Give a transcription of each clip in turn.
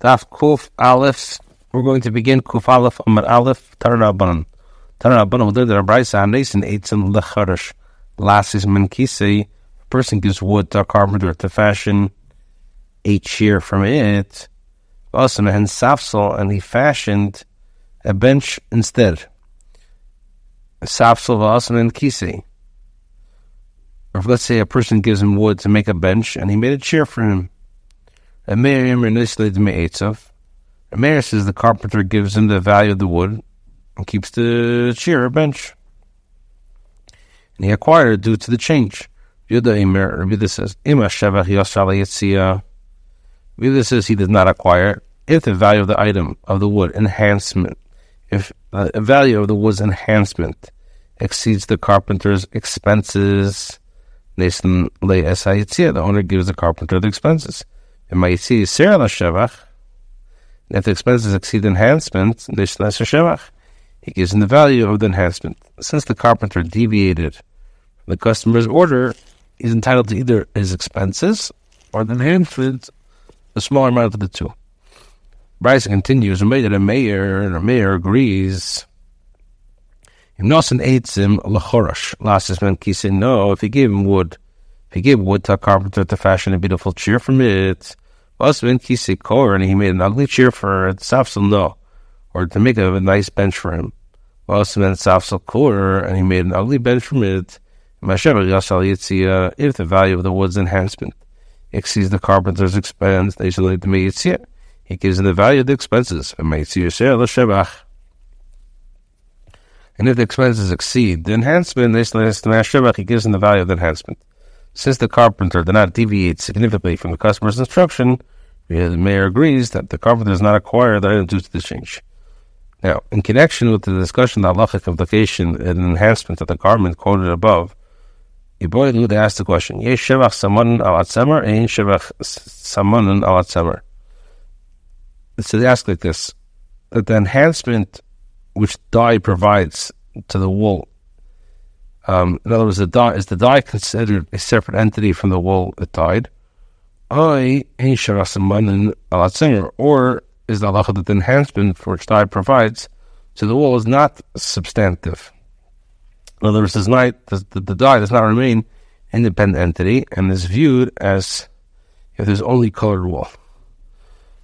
Daf Kuf Aleph. We're going to begin Kuf Aleph Amar Aleph Taranabanan. Taranabanan will do the Rabraisa Anesin Eitzim Lecharash. Last is Menkisi. A person gives wood to a carpenter to fashion a chair from it. Also, and Safsel, and he fashioned a bench instead. Safsel also and Kisi. Or let's say a person gives him wood to make a bench, and he made a chair for him. A mayor says the carpenter gives him the value of the wood and keeps the chair or bench. And he acquired it due to the change. Yuda says, Yuda says he does not acquire if the value of the item of the wood enhancement, if uh, the value of the wood's enhancement exceeds the carpenter's expenses, the owner gives the carpenter the expenses. And my see Sarah Shevach, if the expenses exceed enhancement, Shevach. He gives him the value of the enhancement. Since the carpenter deviated from the customer's order, he's entitled to either his expenses or the enhancement, a smaller amount of the two. Bryce continues, made it a mayor, and a mayor agrees. If Nosan aids him, lachorosh, last is meant no, if he gave him wood, if he gave wood to a carpenter to fashion a beautiful chair from it, kisi kor, and he made an ugly chair for it, safsel no, or to make a, nice bench for him. Husband safsel kor, and he made an ugly bench from it. Uh, if the value of the wood's enhancement exceeds the carpenter's expense, they should lead to me He gives him the value of the expenses. And the if the expenses exceed the enhancement, they should the He gives him the value of the enhancement. Since the carpenter did not deviate significantly from the customer's instruction, the mayor agrees that the carpenter does not acquire the item due to the change. Now, in connection with the discussion of the halachic and enhancement of the garment quoted above, Yiboy asked the question, Yesh shevach samonin al atzemer, ein shevach samonin al atzemer. So they ask like this, that the enhancement which dye provides to the wool um, in other words, the dye, is the dye considered a separate entity from the wool that dyed? I Or is the halacha that enhancement for which dye provides to the wool is not substantive? In other words, does not, the, the, the dye does not remain independent entity and is viewed as if there's only colored wool.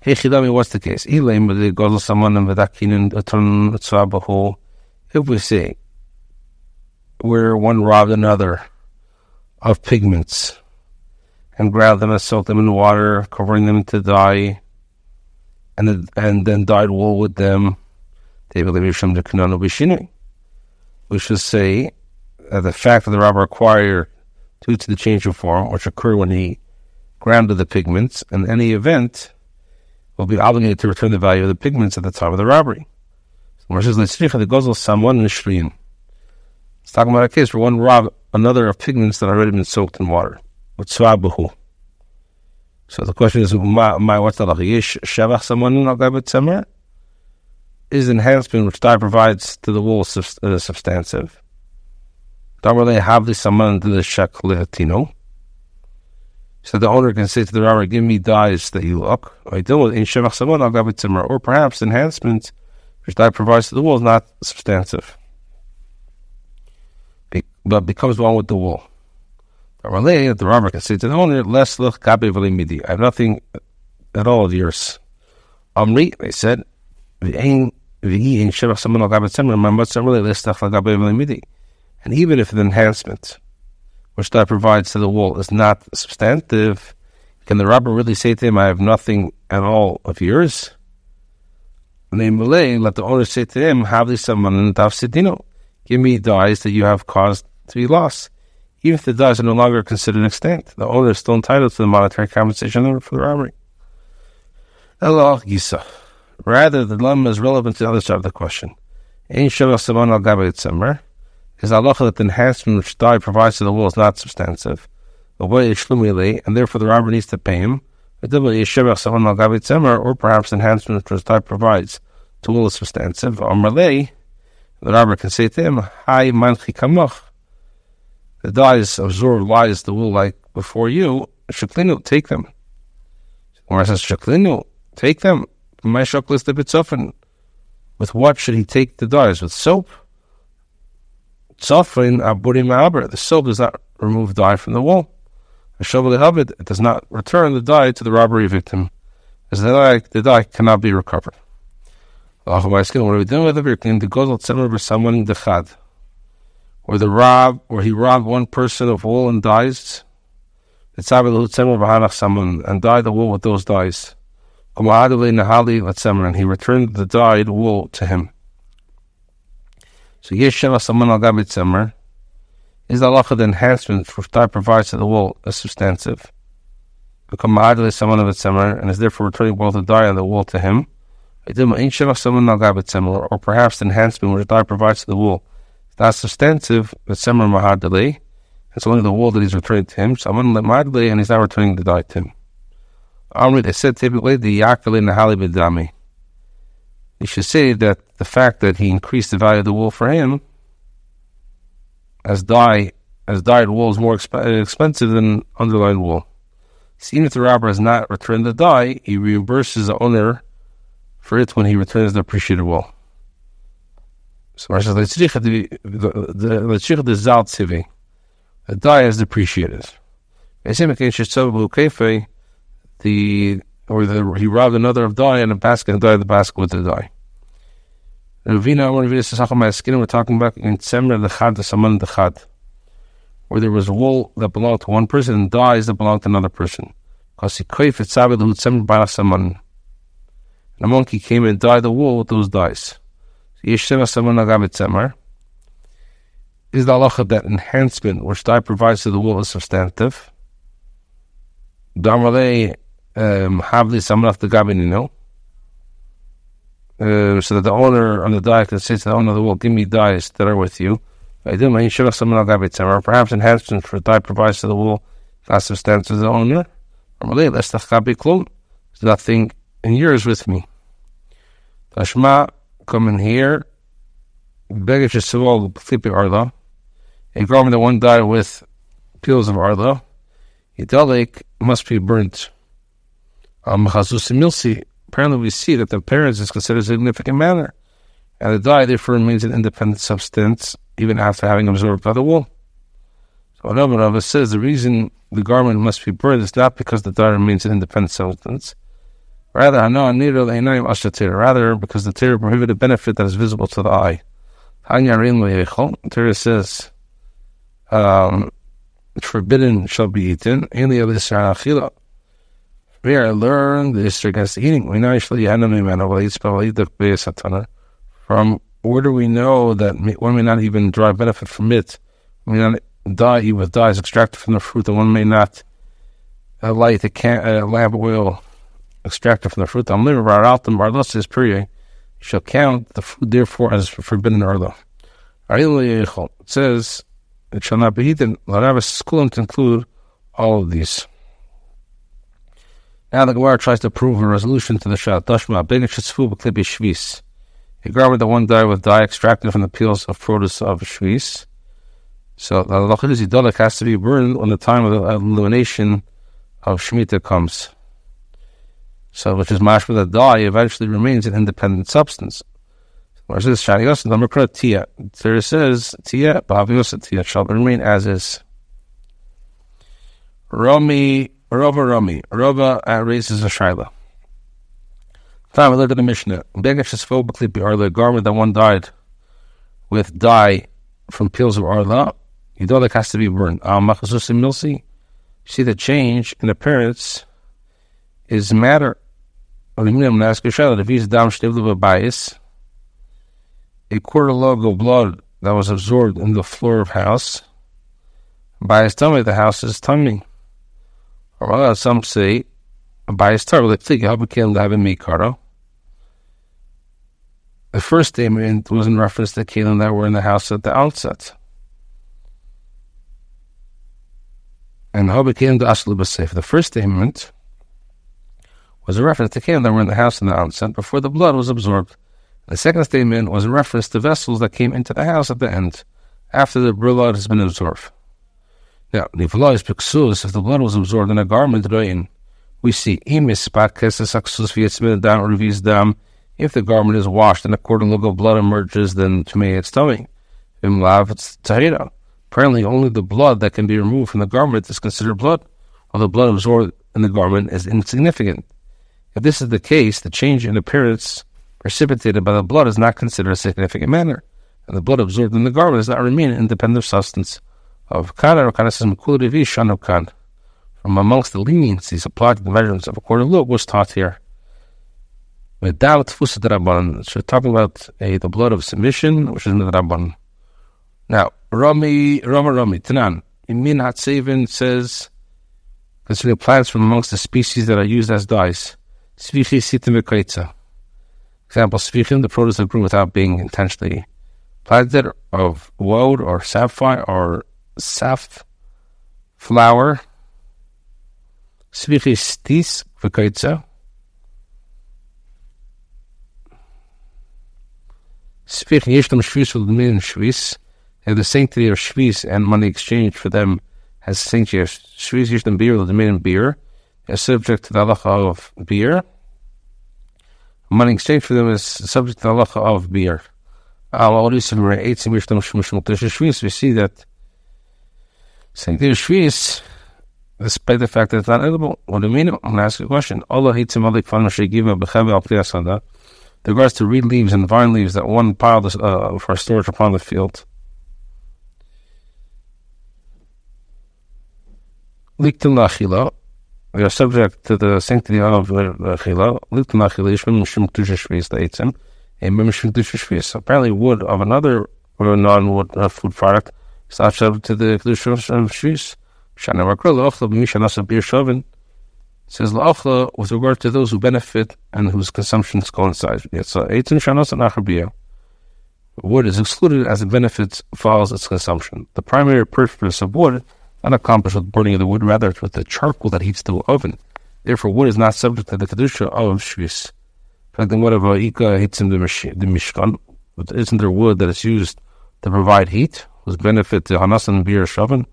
Hey, Chidami, what's the case? If we say where one robbed another of pigments and ground them and soaked them in water, covering them to dye, and and then dyed wool with them. They believe from the Kanano Bishini. We should say that the fact that the robber acquired due to the change of form, which occurred when he grounded the pigments, in any event, will be obligated to return the value of the pigments at the time of the robbery. The gozel someone in it's talking about a case where one robbed another of pigments that already been soaked in water. So the question is, my what's the Yesh shevach someone Is enhancement which dye provides to the wool uh, substantive? Have this someone to the shek lehatino. So the owner can say to the robber, "Give me dyes that you look." I with in shevach someone or perhaps enhancement which dye provides to the wool is not substantive but becomes one with the wool. The robber can say to the owner, "Less look midi." I have nothing at all of yours. Amri, they said, and even if the enhancement which that provides to the wall is not substantive, can the robber really say to him, I have nothing at all of yours? In Malay, let the owner say to him, Have this someone Give me the eyes that you have caused to be lost. Even if the dyes are no longer considered extinct, the owner is still entitled to the monetary compensation for the robbery. Gisa. Rather, the dilemma is relevant to the other side of the question. Ain Shavah al is Allah that the enhancement which dye provides to the wool is not substantive. And therefore the robber needs to pay him. Or perhaps enhancement which dye provides to the wool is substantive. The robber can say to him, Hi manchi kamach the dyes absorb lies the wool like before you, shaklinu, take them. Or says shaklinu, take them. My shoklis the bitzofin. With what should he take the dyes? With soap? Tzofin aburi ma'aber. The soap does not remove dye from the wool. A it does not return the dye to the robbery victim, as the dye, the dye cannot be recovered. What are we doing with it? The gozel tzemmer someone dechad, or the rob, or he robbed one person of wool and someone and dyed the wool with those dyes. And he returned the dyed wool to him. So Yeshua Saman al Gabit is the halacha the enhancement which dye provides to the wool is substantive. Become Ma'adli Saman of Semer and is therefore returning both the dye and the wool to him. Or perhaps the enhancement which dye provides to the wool not substantive, but Semer Mahadali. It's only the wool that he's returning to him. Saman Ma'adli and he's not returning the dye to him. Amri, they said typically the Yakali Nahali Bidami. You should say that the fact that he increased the value of the wool for him, as dye, as dyed wool is more exp- expensive than underlined wool. So even if the robber has not returned the dye, he reimburses the owner for it when he returns the appreciated wool. So Marsha says, the the the dye is depreciated the or the, he robbed another of dye and a basket and dyed the basket with the dye. Ravina, Ravina says, my skin, we're talking about in Tzemer the Chad, the Saman the Chad, where there was wool that belonged to one person and dyes that belonged to another person. Because he koif it who Tzemer by Saman. And a monkey came and dyed the wool with those dyes. Yeshua Saman Agabit Tzemer is the halacha that enhancement which dye provides to the wool is substantive. Damalei um, Havli Samraf the Gabinino. Uh, so that the owner on the dye can say to the owner of the wool, give me dyes that are with you. I do my Yeshiva Samunagabitzemer. Perhaps enhancement for dye provides to the wool that substance to the owner. There's nothing in yours with me. Tashma, come in here. Begish is flipping arla. A garment that one dyed with peels of arla. Yidalik must be burnt um, apparently we see that the appearance is considered a significant matter, and the dye therefore remains an independent substance even after having absorbed by the wool. So another Rava says the reason the garment must be burned is not because the dye remains an independent substance, rather rather because the Torah prohibited benefit that is visible to the eye. Torah says, um, forbidden shall be eaten, we are learned this against eating. We know actually from where do we know that one may not even derive benefit from it? We may not die with dyes extracted from the fruit, and one may not uh, light a can, uh, lamp oil extracted from the fruit. I'm living right out the marlos period. Shall count the food therefore as forbidden arlo. It says it shall not be eaten. School to include all of these. Now the Gemara tries to prove a resolution to the shot. Dashma, shvis. A garment that one dye with dye extracted from the peels of produce of shvis. So the is yidolek has to be burned when the time of the illumination of Shemitah comes. So, which is mashma the dye eventually remains an independent substance. Where says Shani number Tia. There says Tia, Baviyosa Tia shall remain as is. Rami Rava Rami. Rava uh, raises a shaila. Time we look at the Mishnah. Begash phobically are the garment that one dyed with dye from peels of arla. Yidolek has to be burned. Al machasus milsi. See the change in appearance is matter. If he's down a bias, a quarter log of blood that was absorbed in the floor of house, by his tummy, the house is tummy. Or some say by his let's take how became having Mikaro. The first statement was in reference to Kalim that were in the house at the outset. And how became the Aslu Basif. The first statement was a reference to Kalim that were in the house in the outset before the blood was absorbed. The second statement was a reference to vessels that came into the house at the end, after the blood has been absorbed. Now, the is pixus, if the blood was absorbed in a garment, we see middle down revisdam if the garment is washed and a quarter of blood emerges, then tumei its tummy. Apparently, only the blood that can be removed from the garment is considered blood, while the blood absorbed in the garment is insignificant. If this is the case, the change in appearance precipitated by the blood is not considered a significant matter, and the blood absorbed in the garment does not remain an independent substance. Of Kana or Kana says from amongst the leniencies applied to the measurements of a quarter look was taught here. Without Fusadrabban, so talking about a, the blood of submission, which is in the Rabban. Now, Rami, Rama Rami, Tanan, Imin Hatsevin says, considering plants from amongst the species that are used as dyes. Svichi sitim Example, svichim, the produce that grew without being intentionally planted, of woad or sapphire or saf flower, Svichis v'kaitza. Svich yeshtam shvis v'lmin shvis. Have the sanctity of shvis and money exchange for them has sanctity of shvis yeshtam beer l'dmin beer. Is subject to the halacha of beer. Money exchange for them is subject to the halacha of beer. We see that sanctity of shvis despite the fact that it's not edible. What do you mean? I'm going to ask you a question. Allah hates him alik fan The regards to reed leaves and vine leaves that one pile uh, for storage upon the field. Liktin lachila. We are subject to the sanctity of chila. Liktin lachila yishmim mishim ktusha shviz leitzim. And mishim ktusha shviz. Apparently wood of another or non-wood uh, food product is not subject to the ktusha of shviz. Shana says la'achla with regard to those who benefit and whose consumptions coincide. So eitin shanas and achabiyah. Wood is excluded as it benefits follows its consumption. The primary purpose of wood not accomplished with burning of the wood, rather it's with the charcoal that heats the oven. Therefore, wood is not subject to the kedusha of shvis. In fact, the wood of Ika heats in the mishkan, but isn't there wood that is used to provide heat, whose benefit to Hanas and Bir Shavan?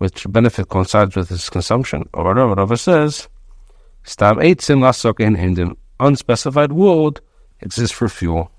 which benefit coincides with its consumption. Or Rava says, Stam eitzim lasok in hindim. Unspecified wood exists for fuel.